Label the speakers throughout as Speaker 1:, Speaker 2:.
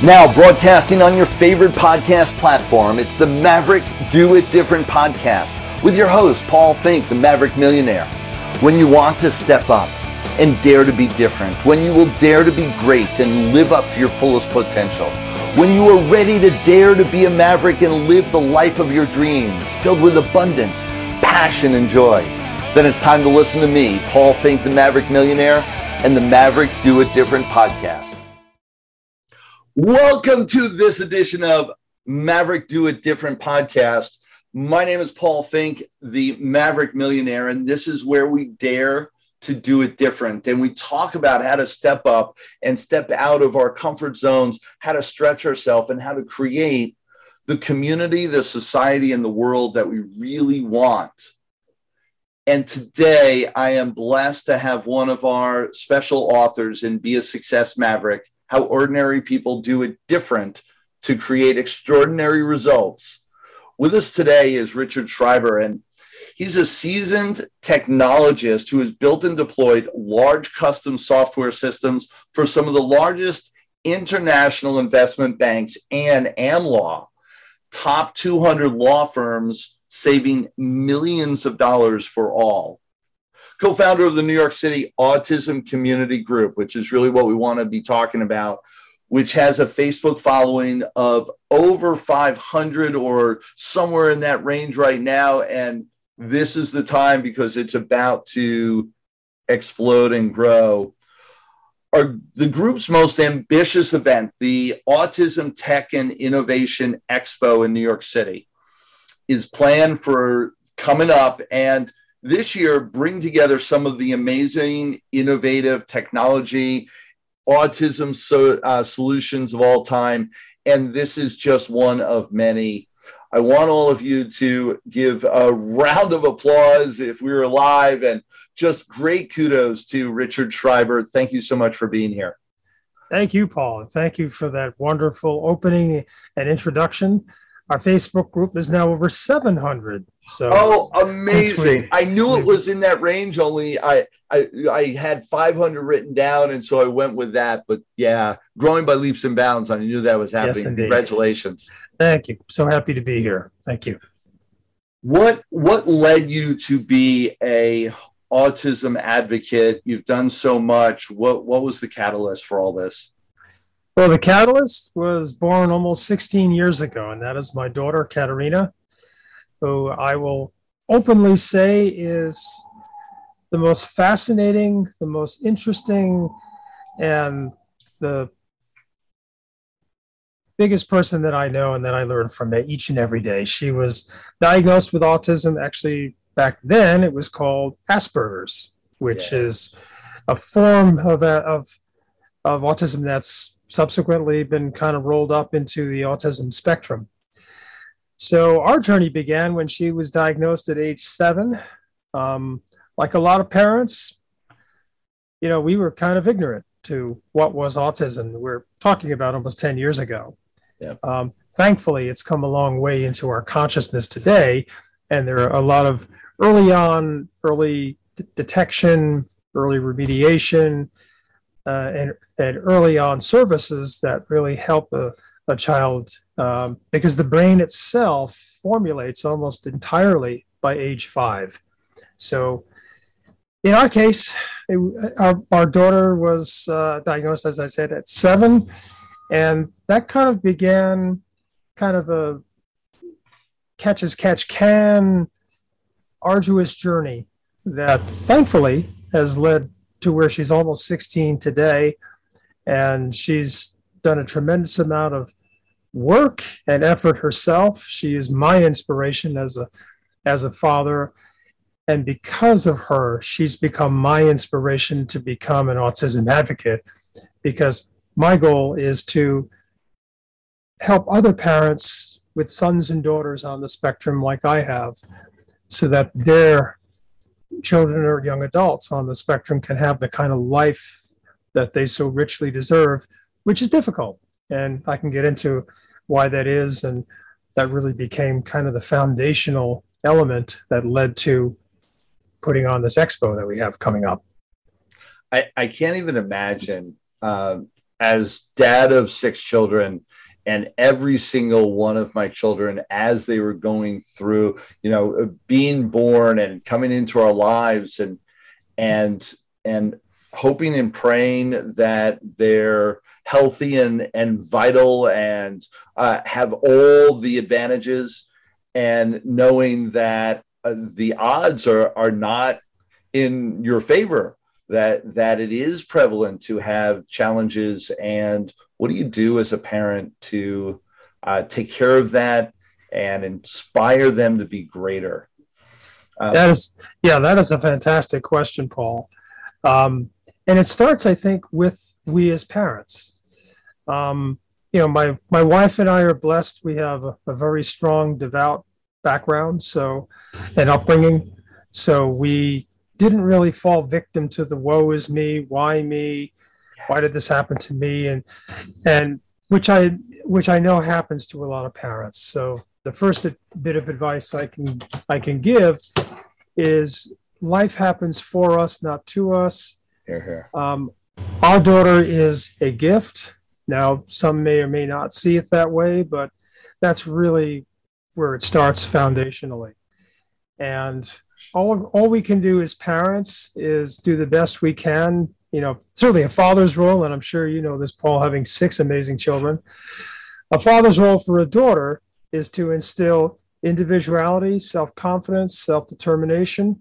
Speaker 1: Now, broadcasting on your favorite podcast platform, it's the Maverick Do It Different podcast with your host, Paul Finck, the Maverick Millionaire. When you want to step up and dare to be different, when you will dare to be great and live up to your fullest potential, when you are ready to dare to be a maverick and live the life of your dreams, filled with abundance, passion, and joy, then it's time to listen to me, Paul Finck, the Maverick Millionaire, and the Maverick Do It Different podcast. Welcome to this edition of Maverick Do It Different podcast. My name is Paul Finck, the Maverick Millionaire, and this is where we dare to do it different. And we talk about how to step up and step out of our comfort zones, how to stretch ourselves, and how to create the community, the society, and the world that we really want. And today I am blessed to have one of our special authors in Be a Success Maverick how ordinary people do it different to create extraordinary results. With us today is Richard Schreiber, and he's a seasoned technologist who has built and deployed large custom software systems for some of the largest international investment banks and AmLaw, top 200 law firms saving millions of dollars for all co founder of the New York City Autism Community Group, which is really what we want to be talking about, which has a Facebook following of over 500 or somewhere in that range right now. And this is the time because it's about to explode and grow. Our, the group's most ambitious event, the Autism Tech and Innovation Expo in New York City, is planned for coming up. And this year bring together some of the amazing, innovative technology, autism so, uh, solutions of all time. And this is just one of many. I want all of you to give a round of applause if we are live and just great kudos to Richard Schreiber. Thank you so much for being here.
Speaker 2: Thank you, Paul. Thank you for that wonderful opening and introduction. Our Facebook group is now over 700. So
Speaker 1: oh, amazing! We, I knew it was in that range. Only I, I I had 500 written down, and so I went with that. But yeah, growing by leaps and bounds. I knew that was happening. Yes, Congratulations!
Speaker 2: Thank you. So happy to be here. Thank you.
Speaker 1: What what led you to be a autism advocate? You've done so much. What what was the catalyst for all this?
Speaker 2: Well, the catalyst was born almost 16 years ago, and that is my daughter, Katerina, who I will openly say is the most fascinating, the most interesting, and the biggest person that I know and that I learn from each and every day. She was diagnosed with autism. Actually, back then it was called Asperger's, which yeah. is a form of, uh, of, of autism that's subsequently been kind of rolled up into the autism spectrum. So our journey began when she was diagnosed at age seven. Um, like a lot of parents, you know, we were kind of ignorant to what was autism. We're talking about almost 10 years ago. Yeah. Um, thankfully, it's come a long way into our consciousness today. And there are a lot of early on, early d- detection, early remediation, uh, and, and early on services that really help a, a child um, because the brain itself formulates almost entirely by age five. So, in our case, it, our, our daughter was uh, diagnosed, as I said, at seven, and that kind of began kind of a catch as catch can arduous journey that thankfully has led to where she's almost 16 today. And she's done a tremendous amount of work and effort herself. She is my inspiration as a as a father. And because of her, she's become my inspiration to become an autism advocate because my goal is to help other parents with sons and daughters on the spectrum like I have so that their children or young adults on the spectrum can have the kind of life that they so richly deserve, which is difficult. And I can get into why that is. And that really became kind of the foundational element that led to putting on this expo that we have coming up.
Speaker 1: I, I can't even imagine uh, as dad of six children, and every single one of my children as they were going through you know being born and coming into our lives and and and hoping and praying that they're healthy and and vital and uh, have all the advantages and knowing that uh, the odds are are not in your favor that that it is prevalent to have challenges and what do you do as a parent to uh, take care of that and inspire them to be greater?
Speaker 2: Um, that is yeah that is a fantastic question paul. Um, and it starts i think with we as parents. Um, you know my my wife and i are blessed. We have a, a very strong devout background so and upbringing. So we didn't really fall victim to the woe is me, why me, why did this happen to me, and and which I which I know happens to a lot of parents. So the first bit of advice I can I can give is life happens for us, not to us.
Speaker 1: Here, here.
Speaker 2: Um, our daughter is a gift. Now, some may or may not see it that way, but that's really where it starts foundationally. And all all we can do as parents is do the best we can. You know, certainly a father's role, and I'm sure you know this, Paul, having six amazing children. A father's role for a daughter is to instill individuality, self confidence, self determination,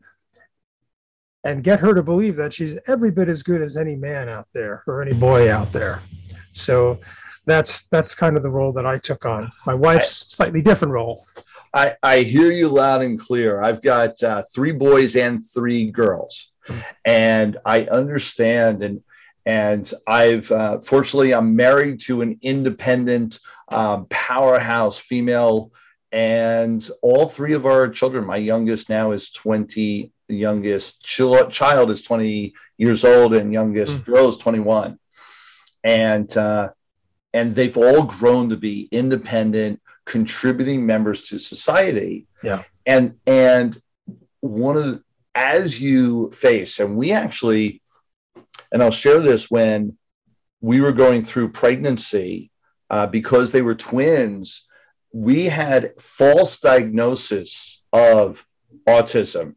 Speaker 2: and get her to believe that she's every bit as good as any man out there or any boy out there. So that's that's kind of the role that I took on. My wife's slightly different role.
Speaker 1: I, I hear you loud and clear. I've got uh, three boys and three girls, and I understand. And and I've uh, fortunately I'm married to an independent um, powerhouse female, and all three of our children. My youngest now is 20. The youngest ch- child is 20 years old, and youngest mm. girl is 21. And uh, and they've all grown to be independent contributing members to society.
Speaker 2: Yeah.
Speaker 1: And and one of the as you face, and we actually, and I'll share this when we were going through pregnancy, uh, because they were twins, we had false diagnosis of autism,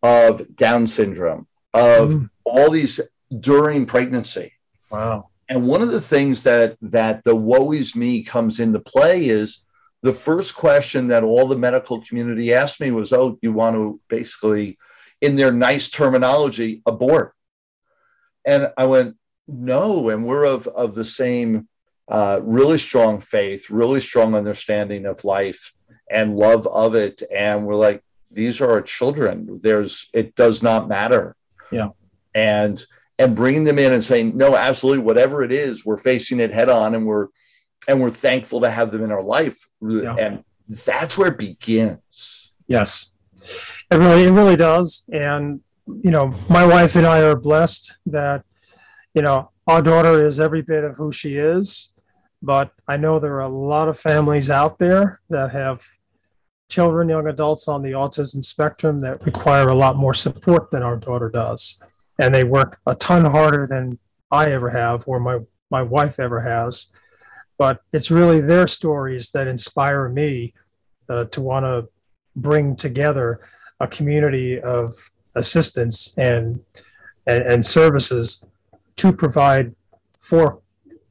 Speaker 1: of Down syndrome, of mm. all these during pregnancy.
Speaker 2: Wow.
Speaker 1: And one of the things that that the woe is me comes into play is the first question that all the medical community asked me was, Oh, you want to basically, in their nice terminology, abort? And I went, No. And we're of, of the same uh, really strong faith, really strong understanding of life and love of it. And we're like, these are our children. There's, it does not matter.
Speaker 2: Yeah.
Speaker 1: And, and bringing them in and saying, no, absolutely, whatever it is, we're facing it head on and we're, and we're thankful to have them in our life yeah. and that's where it begins
Speaker 2: yes it really it really does. And you know my wife and i are blessed that you know our daughter is every bit of who she is but i know there are a lot of families out there that have children young adults on the autism spectrum that require a lot more support than our daughter does. And they work a ton harder than i ever have or my my wife ever has. But it's really their stories that inspire me uh, to want to bring together a community of assistance and, and, and services to provide for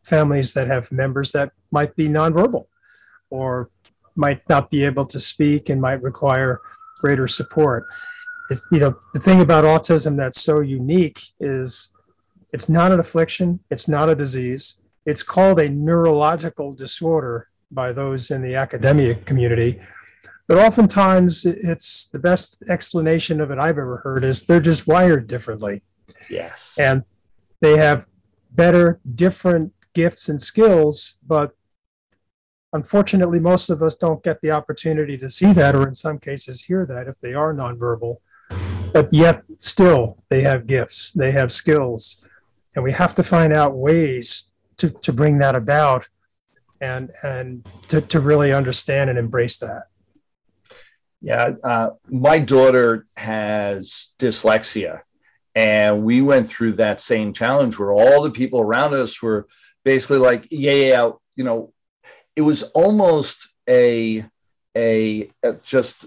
Speaker 2: families that have members that might be nonverbal or might not be able to speak and might require greater support. It's, you know, the thing about autism that's so unique is it's not an affliction, it's not a disease, it's called a neurological disorder by those in the academic community. But oftentimes, it's the best explanation of it I've ever heard is they're just wired differently.
Speaker 1: Yes.
Speaker 2: And they have better, different gifts and skills, but unfortunately, most of us don't get the opportunity to see that, or in some cases, hear that if they are nonverbal. But yet, still, they have gifts, they have skills. And we have to find out ways to, to bring that about and and to, to really understand and embrace that
Speaker 1: yeah uh, my daughter has dyslexia and we went through that same challenge where all the people around us were basically like, yeah, yeah, you know, it was almost a a, a just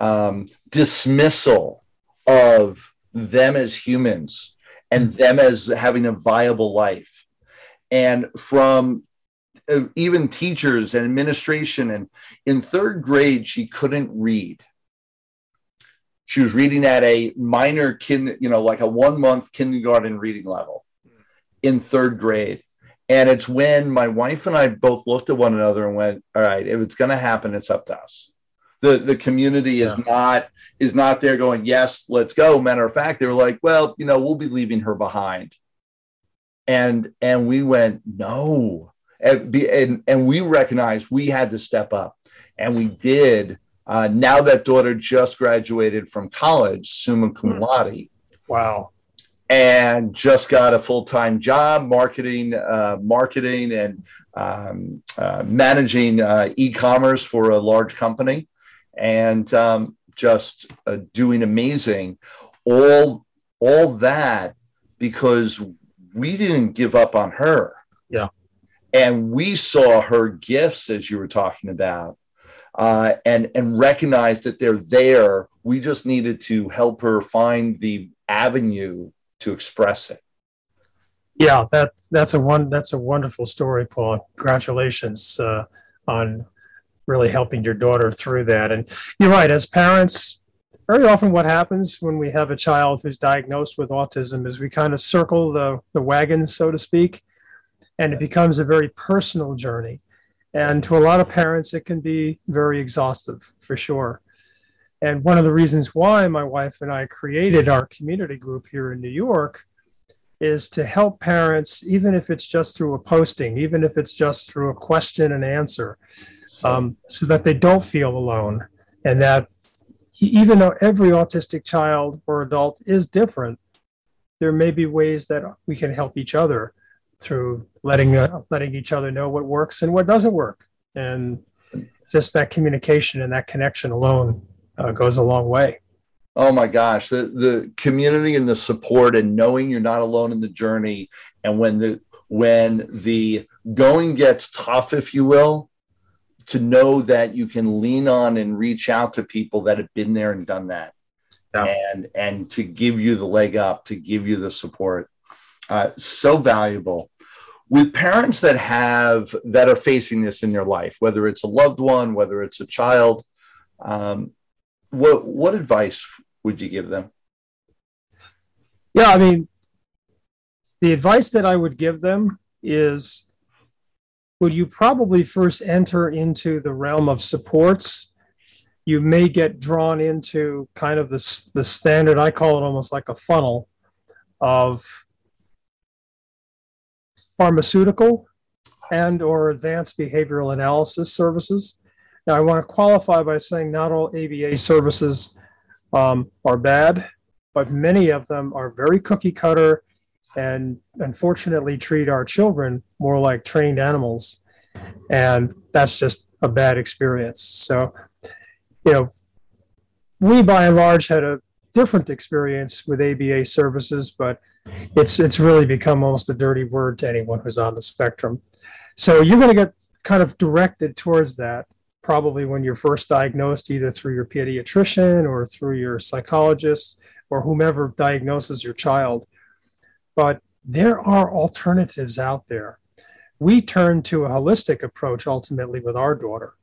Speaker 1: um, dismissal of them as humans and them as having a viable life. And from Oh, even teachers and administration, and in third grade, she couldn't read. She was reading at a minor kind, you know, like a one month kindergarten reading level in third grade. And it's when my wife and I both looked at one another and went, all right, if it's going to happen, it's up to us. The, the community is yeah. not is not there going yes let's go matter of fact they were like well you know we'll be leaving her behind and and we went no and, and, and we recognized we had to step up. And we did. Uh, now that daughter just graduated from college summa cum hmm. laude.
Speaker 2: Wow.
Speaker 1: And just got a full-time job marketing uh, marketing and um, uh, managing uh, e-commerce for a large company. And um, just uh, doing amazing. All all that because we didn't give up on her and we saw her gifts as you were talking about uh, and and recognized that they're there we just needed to help her find the avenue to express it.
Speaker 2: Yeah, that that's a one that's a wonderful story, Paul. Congratulations uh, on really helping your daughter through that. And you're right, as parents, very often what happens when we have a child who's diagnosed with autism is we kind of circle the, the wagon, so to speak, and it becomes a very personal journey. And to a lot of parents, it can be very exhaustive for sure. And one of the reasons why my wife and I created our community group here in New York is to help parents, even if it's just through a posting, even if it's just through a question and answer, um, so that they don't feel alone. And that even though every autistic child or adult is different, there may be ways that we can help each other through letting uh, letting each other know what works and what doesn't work, and just that communication and that connection alone uh, goes a long way.
Speaker 1: Oh my gosh, the the community and the support and knowing you're not alone in the journey, and when the when the going gets tough, if you will, to know that you can lean on and reach out to people that have been there and done that, yeah. and and to give you the leg up, to give you the support, uh, so valuable. With parents that have that are facing this in your life, whether it's a loved one, whether it's a child, um, what what advice would you give them?
Speaker 2: Yeah, I mean, the advice that I would give them is would you probably first enter into the realm of supports you may get drawn into kind of the, the standard i call it almost like a funnel of pharmaceutical and or advanced behavioral analysis services now, I want to qualify by saying not all ABA services um, are bad, but many of them are very cookie cutter and unfortunately treat our children more like trained animals. And that's just a bad experience. So, you know, we by and large had a different experience with ABA services, but it's it's really become almost a dirty word to anyone who's on the spectrum. So you're going to get kind of directed towards that probably when you're first diagnosed, either through your pediatrician or through your psychologist or whomever diagnoses your child. But there are alternatives out there. We turned to a holistic approach ultimately with our daughter.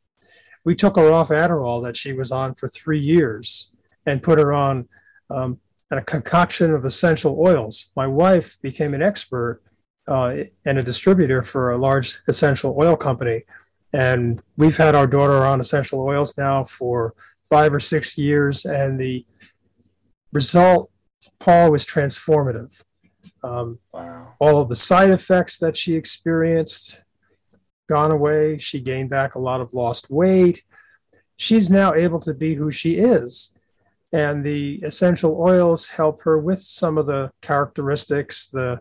Speaker 2: We took her off Adderall that she was on for three years and put her on um, a concoction of essential oils. My wife became an expert uh, and a distributor for a large essential oil company and we've had our daughter on essential oils now for five or six years, and the result, Paul, was transformative. Um, wow. All of the side effects that she experienced gone away. She gained back a lot of lost weight. She's now able to be who she is. And the essential oils help her with some of the characteristics, the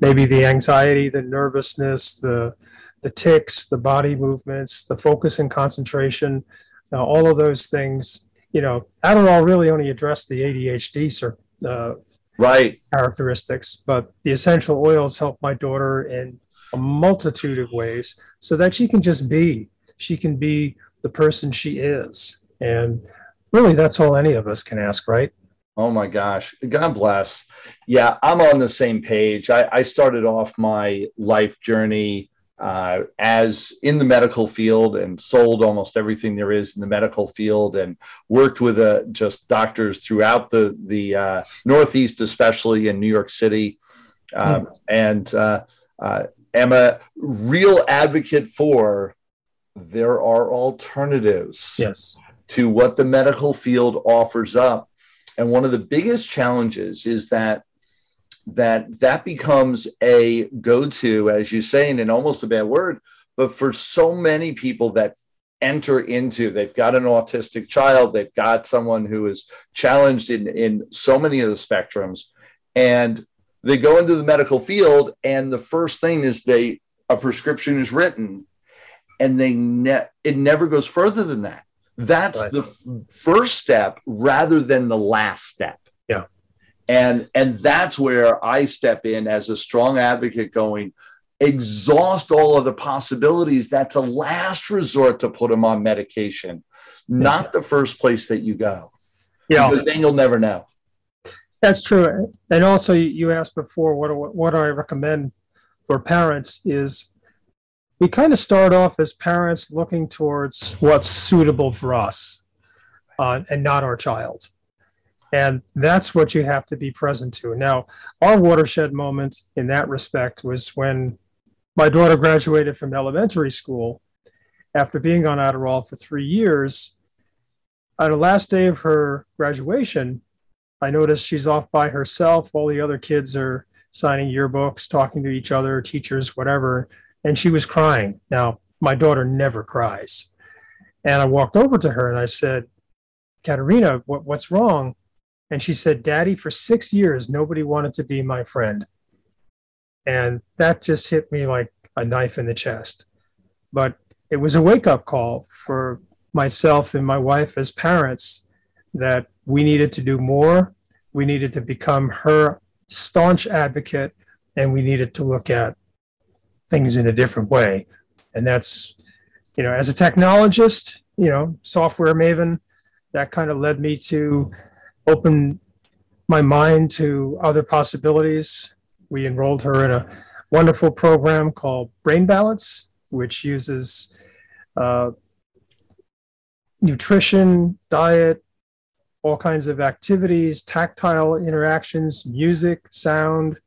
Speaker 2: maybe the anxiety, the nervousness, the the tics, the body movements, the focus and concentration, uh, all of those things. You know, Adderall really only addressed the ADHD uh,
Speaker 1: right
Speaker 2: characteristics, but the essential oils help my daughter in a multitude of ways so that she can just be. She can be the person she is. And really, that's all any of us can ask, right?
Speaker 1: Oh my gosh. God bless. Yeah, I'm on the same page. I, I started off my life journey uh, as in the medical field and sold almost everything there is in the medical field and worked with uh, just doctors throughout the, the uh, Northeast, especially in New York City. Um, mm. And uh, uh, am a real advocate for there are alternatives
Speaker 2: yes.
Speaker 1: To what the medical field offers up. And one of the biggest challenges is that that that becomes a go-to, as you say, in almost a bad word, but for so many people that enter into they've got an autistic child they've got someone who is challenged in in so many of the spectrums and they go into the medical field and the first thing is they a prescription is written and they ne- it never goes further than that that's right. the f- first step rather than the last step.
Speaker 2: Yeah.
Speaker 1: And and that's where I step in as a strong advocate going exhaust all of the possibilities. That's a last resort to put them on medication, yeah. not the first place that you go. Yeah. Because then you'll never know.
Speaker 2: That's true. And also you asked before what what I recommend for parents is we kind of start off as parents looking towards what's suitable for us uh, and not our child. And that's what you have to be present to. Now, our watershed moment in that respect was when my daughter graduated from elementary school after being on Adderall for three years. On the last day of her graduation, I noticed she's off by herself. All the other kids are signing yearbooks, talking to each other, teachers, whatever and she was crying. Now, my daughter never cries. And I walked over to her and I said, Katerina, what, what's wrong? And she said, Daddy, for six years, nobody wanted to be my friend. And that just hit me like a knife in the chest. But it was a wake up call for myself and my wife as parents that we needed to do more. We needed to become her staunch advocate, and we needed to look at things in a different way. And that's, you know, as a technologist, you know, software maven, that kind of led me to open my mind to other possibilities. We enrolled her in a wonderful program called Brain Balance, which uses uh, nutrition, diet, all kinds of activities, tactile interactions, music, sound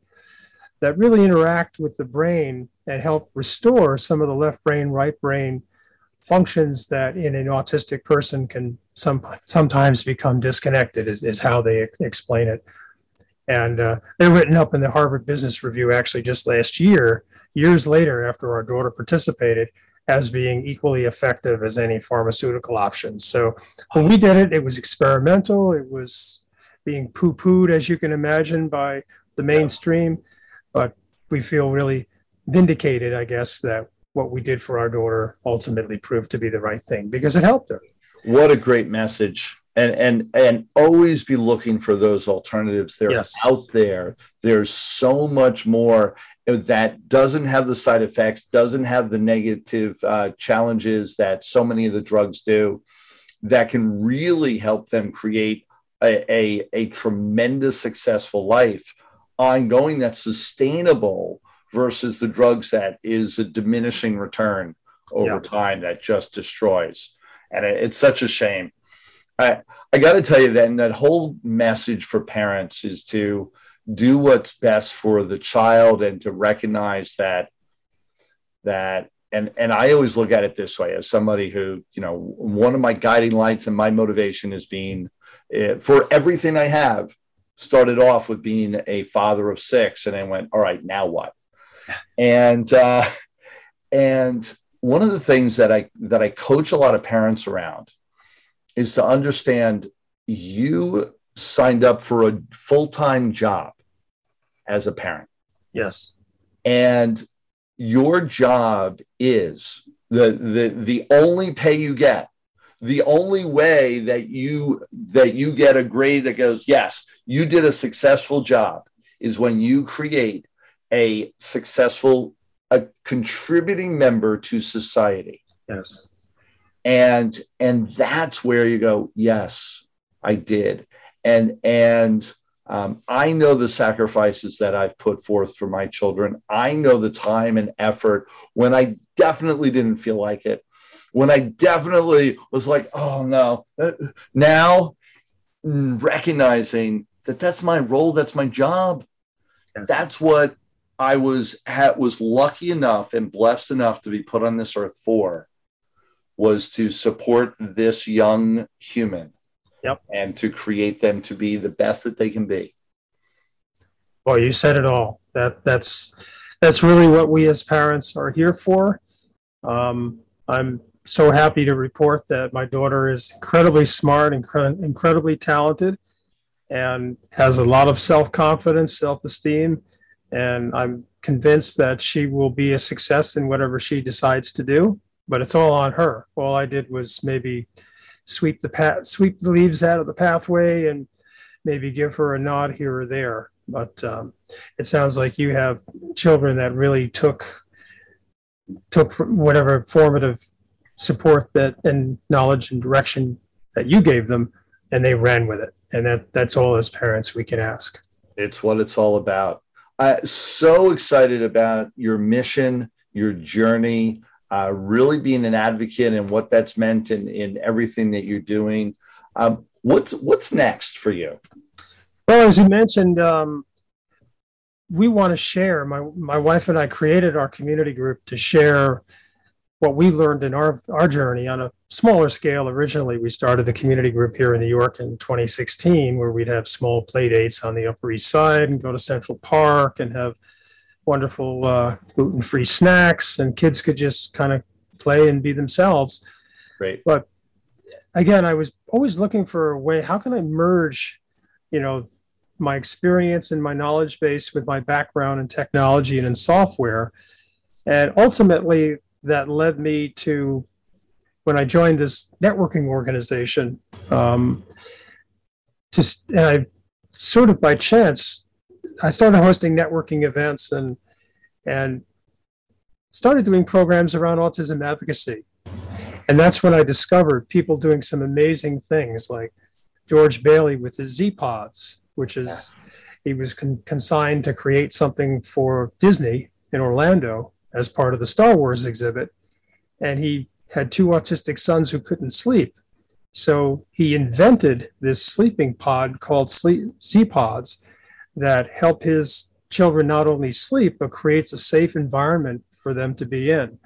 Speaker 2: that really interact with the brain and help restore some of the left brain, right brain functions that in an autistic person can some, sometimes become disconnected, is, is how they ex- explain it. And uh, they're written up in the Harvard Business Review actually just last year, years later after our daughter participated, as being equally effective as any pharmaceutical options. So when we did it, it was experimental. It was being poo pooed, as you can imagine, by the mainstream. But we feel really vindicated, I guess, that what we did for our daughter ultimately proved to be the right thing because it helped her.
Speaker 1: What a great message. And and and always be looking for those alternatives. They're yes. out there. There's so much more that doesn't have the side effects, doesn't have the negative uh, challenges that so many of the drugs do, that can really help them create a, a, a tremendous successful life ongoing that's sustainable versus the drugs that is a diminishing return over yeah. time that just destroys. And it, it's such a shame. I, I got to tell you then that whole message for parents is to do what's best for the child and to recognize that that and and I always look at it this way as somebody who you know one of my guiding lights and my motivation is being uh, for everything I have started off with being a father of six and I went all right now what and uh, and one of the things that I that I coach a lot of parents around is to understand you signed up for a full-time job as a parent.
Speaker 2: Yes.
Speaker 1: And your job is the the the only pay you get the only way that you that you get a grade that goes yes you did a successful job is when you create a successful a contributing member to society.
Speaker 2: Yes.
Speaker 1: And and that's where you go, yes, I did. And and um, I know the sacrifices that I've put forth for my children. I know the time and effort when I definitely didn't feel like it, when I definitely was like, oh no. Now, recognizing that that's my role, that's my job. Yes. That's what I was was lucky enough and blessed enough to be put on this earth for was to support this young human
Speaker 2: yep.
Speaker 1: and to create them to be the best that they can be.
Speaker 2: Well, you said it all. That that's that's really what we as parents are here for. Um, I'm so happy to report that my daughter is incredibly smart, incre- incredibly talented, and has a lot of self confidence, self esteem. And I'm convinced that she will be a success in whatever she decides to do. But it's all on her. All I did was maybe sweep the path, sweep the leaves out of the pathway, and maybe give her a nod here or there. But um, it sounds like you have children that really took took whatever formative support that and knowledge and direction that you gave them, and they ran with it. And that that's all as parents we can ask.
Speaker 1: It's what it's all about. Uh, so excited about your mission, your journey uh, really being an advocate and what that's meant in, in everything that you're doing. Um, what's what's next for you?
Speaker 2: Well, as you mentioned, um, we want to share. My my wife and I created our community group to share what we learned in our our journey on a smaller scale. Originally, we started the community group here in New York in 2016, where we'd have small play dates on the Upper East Side and go to Central Park and have wonderful uh, gluten-free snacks, and kids could just kind of play and be themselves.
Speaker 1: Right.
Speaker 2: But again, I was always looking for a way. How can I merge, you know, my experience and my knowledge base with my background in technology and in software? And ultimately, that led me to when I joined this networking organization. Um, just and I sort of by chance I started hosting networking events and and started doing programs around autism advocacy. And that's when I discovered people doing some amazing things like George Bailey with his Z Pods, which is he was con- consigned to create something for Disney in Orlando as part of the Star Wars exhibit. And he had two autistic sons who couldn't sleep. So he invented this sleeping pod called sleep Z Pods that help his children not only sleep, but creates a safe environment for them to be in.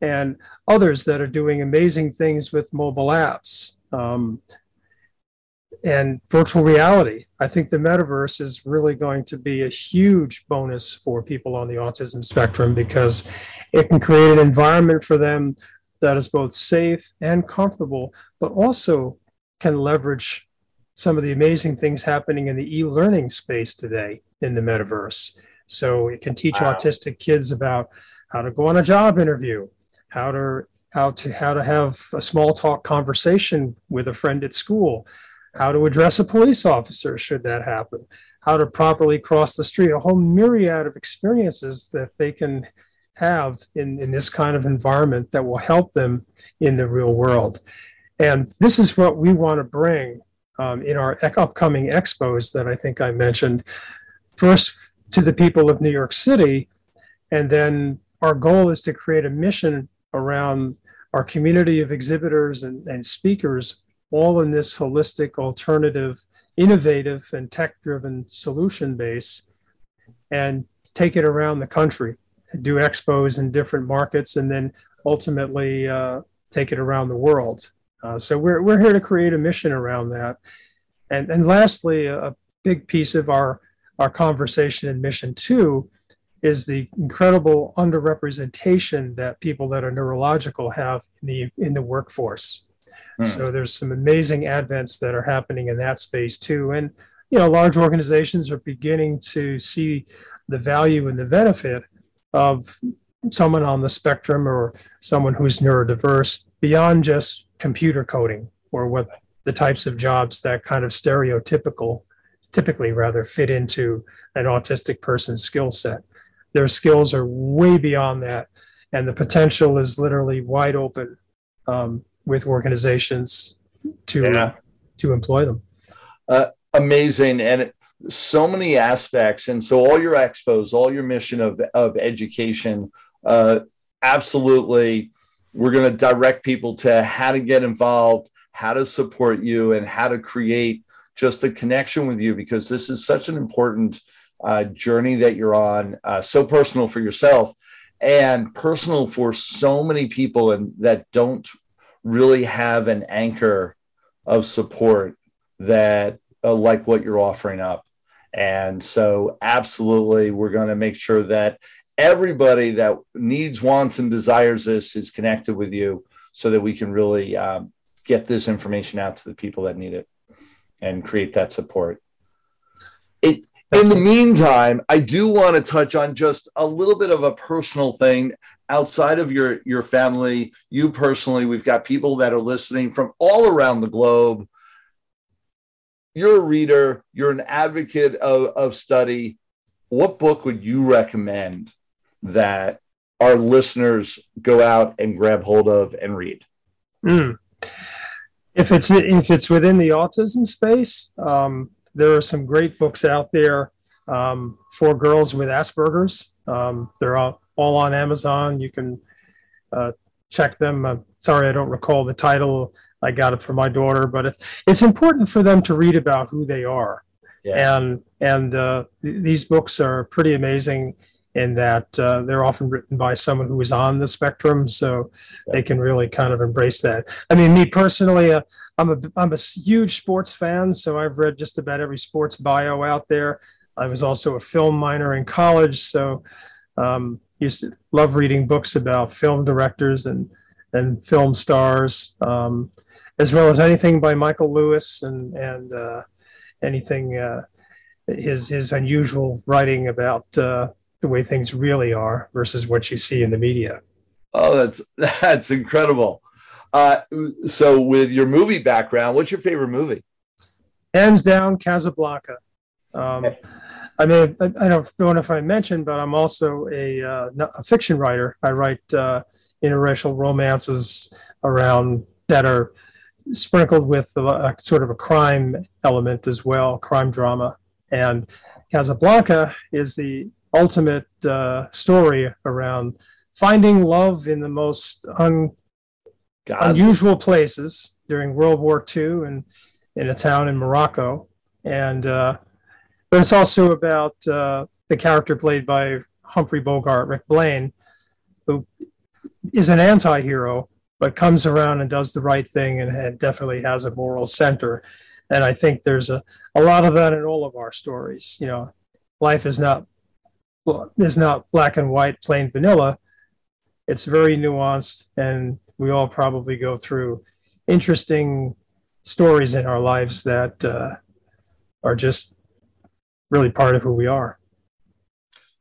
Speaker 2: And others that are doing amazing things with mobile apps um, and virtual reality. I think the metaverse is really going to be a huge bonus for people on the autism spectrum because it can create an environment for them that is both safe and comfortable, but also can leverage some of the amazing things happening in the e-learning space today in the metaverse. So it can teach wow. autistic kids about how to go on a job interview, how to how to how to have a small talk conversation with a friend at school, how to address a police officer should that happen, how to properly cross the street, a whole myriad of experiences that they can have in, in this kind of environment that will help them in the real world. And this is what we want to bring um, in our upcoming expos that I think I mentioned. First, to the people of New York City, and then our goal is to create a mission around our community of exhibitors and, and speakers, all in this holistic, alternative, innovative, and tech driven solution base, and take it around the country, do expos in different markets, and then ultimately uh, take it around the world. Uh, so we're, we're here to create a mission around that. And, and lastly, a, big piece of our, our conversation and mission too is the incredible underrepresentation that people that are neurological have in the, in the workforce. Mm. So there's some amazing advents that are happening in that space too. And, you know, large organizations are beginning to see the value and the benefit of someone on the spectrum or someone who's neurodiverse beyond just computer coding or what the types of jobs that kind of stereotypical typically rather fit into an autistic person's skill set their skills are way beyond that, and the potential is literally wide open um, with organizations to yeah. to employ them.
Speaker 1: Uh, amazing, and so many aspects, and so all your expos, all your mission of of education, uh, absolutely. We're going to direct people to how to get involved, how to support you, and how to create just a connection with you because this is such an important uh, journey that you're on, uh, so personal for yourself and personal for so many people and that don't really have an anchor of support that uh, like what you're offering up. And so, absolutely, we're going to make sure that everybody that needs, wants, and desires this is connected with you so that we can really um, get this information out to the people that need it and create that support. It, in the meantime, I do want to touch on just a little bit of a personal thing outside of your your family, you personally. We've got people that are listening from all around the globe. You're a reader. You're an advocate of, of study. What book would you recommend that our listeners go out and grab hold of and read?
Speaker 2: Mm. If it's if it's within the autism space, um, there are some great books out there um, for girls with Asperger's. Um, they're all, all on Amazon. You can uh, check them. Uh, sorry, I don't recall the title. I got it for my daughter, but it's it's important for them to read about who they are. Yeah. And and uh, th- these books are pretty amazing in that uh, they're often written by someone who is on the spectrum, so they can really kind of embrace that. I mean, me personally, uh, I'm a I'm a huge sports fan, so I've read just about every sports bio out there. I was also a film minor in college, so um, used to love reading books about film directors and and film stars, um, as well as anything by Michael Lewis and and uh, anything uh, his his unusual writing about uh, the way things really are versus what you see in the media.
Speaker 1: Oh, that's that's incredible. Uh, so, with your movie background, what's your favorite movie?
Speaker 2: Hands down, Casablanca. Um, I mean, I, I, don't know if I mentioned, but I'm also a, uh, a fiction writer. I write uh, interracial romances around that are sprinkled with a, a, sort of a crime element as well, crime drama. And Casablanca is the ultimate uh, story around finding love in the most un- unusual places during World War II and in a town in Morocco. And uh, but it's also about uh, the character played by Humphrey Bogart, Rick Blaine, who is an anti-hero but comes around and does the right thing and definitely has a moral center. And I think there's a, a lot of that in all of our stories. You know, life is not is not black and white, plain vanilla. It's very nuanced, and we all probably go through interesting stories in our lives that uh, are just really part of who we are.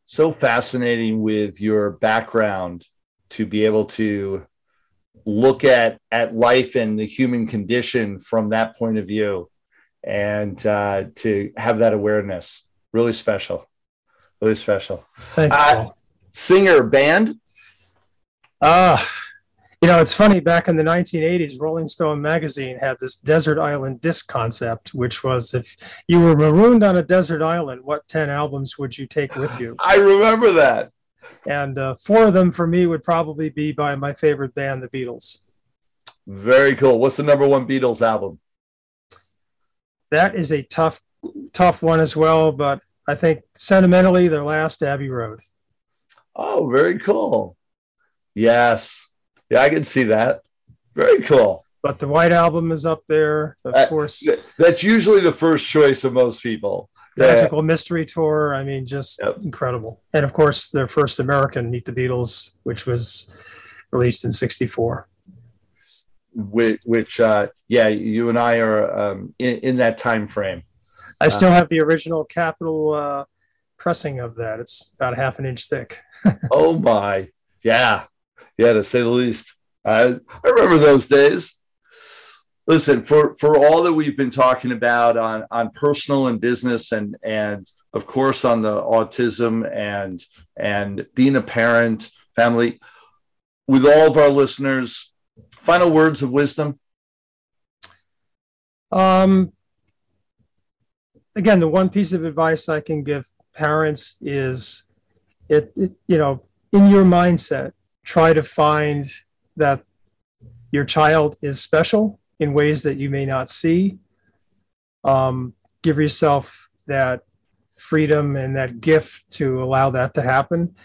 Speaker 1: So fascinating with your background to be able to look at at life and the human condition from that point of view and uh, to have that awareness really special really special. Uh, singer band.
Speaker 2: Ah, uh, you know, it's funny. Back in the 1980s, Rolling Stone magazine had this desert island disc concept, which was if you were marooned on a desert island, what 10 albums would you take with you?
Speaker 1: I remember that.
Speaker 2: And uh, four of them for me would probably be by my favorite band, the Beatles.
Speaker 1: Very cool. What's the number one Beatles album?
Speaker 2: That is a tough, tough one as well. But I think sentimentally, their last Abbey Road.
Speaker 1: Oh, very cool. Yes. Yeah, I can see that. Very cool.
Speaker 2: But the White Album is up there, of uh, course.
Speaker 1: That's usually the first choice of most people.
Speaker 2: Magical yeah. Mystery Tour. I mean, just yep. incredible. And of course, their first American, Meet the Beatles, which was released in '64.
Speaker 1: Which, which uh, yeah, you and I are um, in, in that time frame.
Speaker 2: I still uh, have the original Capitol uh, pressing of that. It's about half an inch thick.
Speaker 1: oh my, yeah, yeah, to say the least. I I remember those days. Listen, for for all that we've been talking about on on personal and business and and of course, on the autism and and being a parent, family. With all of our listeners, final words of wisdom.
Speaker 2: Um, again, the one piece of advice I can give parents is, it, it you know, in your mindset, try to find that your child is special in ways that you may not see. Um, give yourself that freedom and that gift to allow that to happen.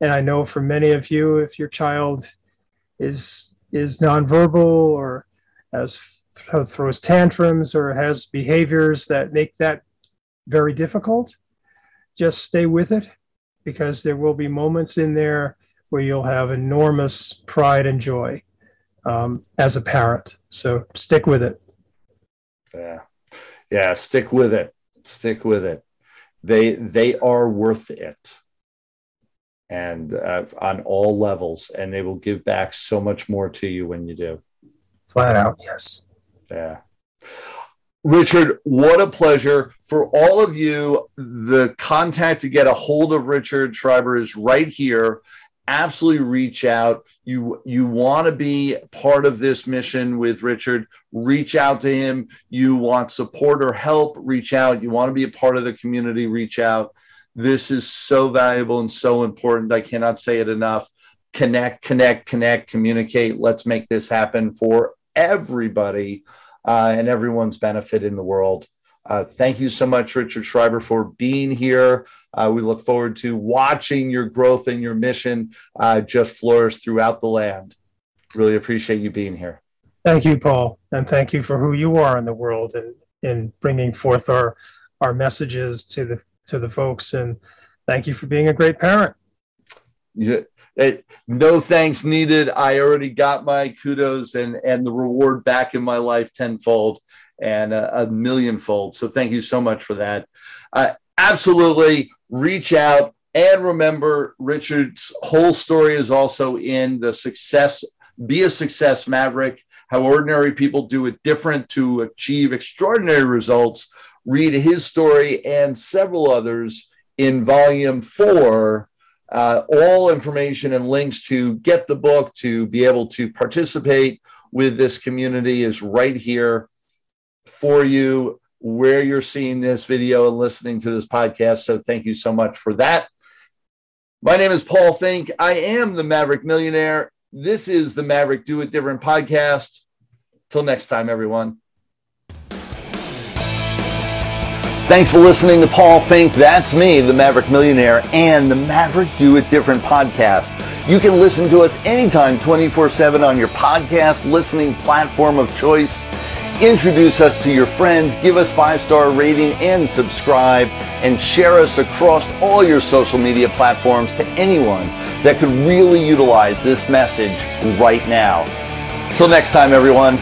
Speaker 2: And I know for many of you, if your child is is nonverbal or has throws tantrums or has behaviors that make that very difficult, just stay with it because there will be moments in there where you'll have enormous pride and joy um, as a parent. So stick with it.
Speaker 1: Yeah, yeah, stick with it. Stick with it. They they are worth it, and uh, on all levels, and they will give back so much more to you when you do.
Speaker 2: Flat out, yes.
Speaker 1: Yeah. Richard, what a pleasure for all of you. The contact to get a hold of Richard Schreiber is right here. Absolutely reach out. You you want to be part of this mission with Richard, reach out to him. You want support or help, reach out. You want to be a part of the community, reach out. This is so valuable and so important. I cannot say it enough. Connect, connect, connect, communicate. Let's make this happen for everybody uh, and everyone's benefit in the world. Uh, thank you so much, Richard Schreiber, for being here. Uh, we look forward to watching your growth and your mission uh, just flourish throughout the land. Really appreciate you being here.
Speaker 2: Thank you, Paul, and thank you for who you are in the world and in bringing forth our our messages to the to the folks. And thank you for being a great parent.
Speaker 1: Yeah, it, no thanks needed. I already got my kudos and and the reward back in my life tenfold and a, a millionfold. So thank you so much for that. Uh, absolutely, reach out and remember Richard's whole story is also in the success. Be a success maverick. How ordinary people do it different to achieve extraordinary results. Read his story and several others in volume four uh, all information and links to get the book, to be able to participate with this community is right here for you where you're seeing this video and listening to this podcast. So thank you so much for that. My name is Paul Finck. I am the Maverick Millionaire. This is the Maverick Do It Different podcast. Till next time, everyone. Thanks for listening to Paul Finck. That's me, the Maverick Millionaire, and the Maverick Do It Different podcast. You can listen to us anytime, 24 7 on your podcast listening platform of choice. Introduce us to your friends, give us five star rating, and subscribe, and share us across all your social media platforms to anyone that could really utilize this message right now. Till next time, everyone.